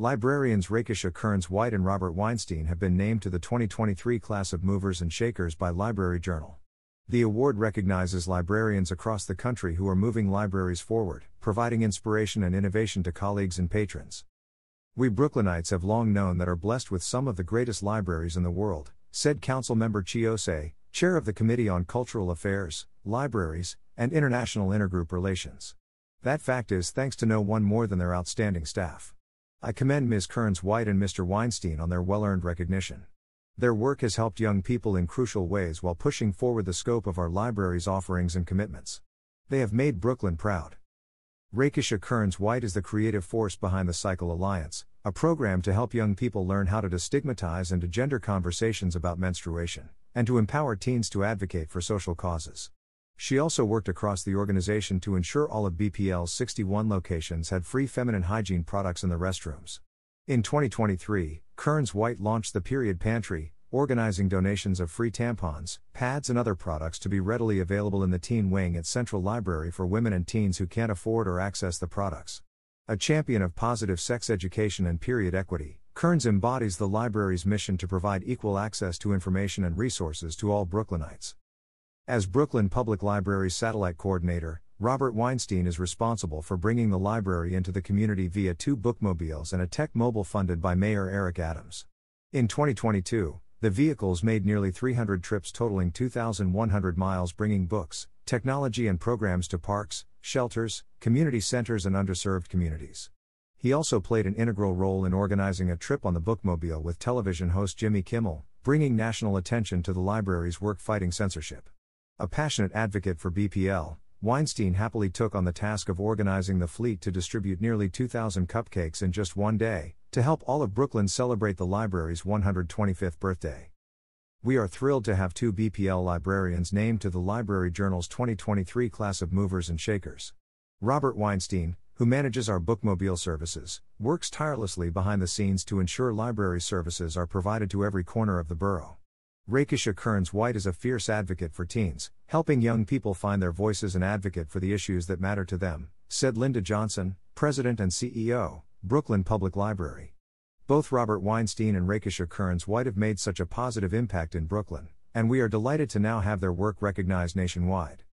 Librarians Rakisha Kearns White and Robert Weinstein have been named to the 2023 class of Movers and Shakers by Library Journal. The award recognizes librarians across the country who are moving libraries forward, providing inspiration and innovation to colleagues and patrons. We Brooklynites have long known that are blessed with some of the greatest libraries in the world, said Councilmember Chi Ossé, chair of the Committee on Cultural Affairs, Libraries, and International Intergroup Relations. That fact is thanks to no one more than their outstanding staff. I commend Ms. Kearns White and Mr. Weinstein on their well earned recognition. Their work has helped young people in crucial ways while pushing forward the scope of our library's offerings and commitments. They have made Brooklyn proud. Rakisha Kearns White is the creative force behind the Cycle Alliance, a program to help young people learn how to destigmatize and to gender conversations about menstruation, and to empower teens to advocate for social causes. She also worked across the organization to ensure all of BPL's 61 locations had free feminine hygiene products in the restrooms. In 2023, Kearns White launched the Period Pantry, organizing donations of free tampons, pads, and other products to be readily available in the teen wing at Central Library for women and teens who can't afford or access the products. A champion of positive sex education and period equity, Kearns embodies the library's mission to provide equal access to information and resources to all Brooklynites. As Brooklyn Public Library's satellite coordinator, Robert Weinstein is responsible for bringing the library into the community via two bookmobiles and a tech mobile funded by Mayor Eric Adams. In 2022, the vehicles made nearly 300 trips totaling 2,100 miles, bringing books, technology, and programs to parks, shelters, community centers, and underserved communities. He also played an integral role in organizing a trip on the bookmobile with television host Jimmy Kimmel, bringing national attention to the library's work fighting censorship. A passionate advocate for BPL, Weinstein happily took on the task of organizing the fleet to distribute nearly 2,000 cupcakes in just one day, to help all of Brooklyn celebrate the library's 125th birthday. We are thrilled to have two BPL librarians named to the Library Journal's 2023 class of movers and shakers. Robert Weinstein, who manages our bookmobile services, works tirelessly behind the scenes to ensure library services are provided to every corner of the borough. Rakisha Kearns White is a fierce advocate for teens, helping young people find their voices and advocate for the issues that matter to them, said Linda Johnson, President and CEO, Brooklyn Public Library. Both Robert Weinstein and Rakisha Kearns White have made such a positive impact in Brooklyn, and we are delighted to now have their work recognized nationwide.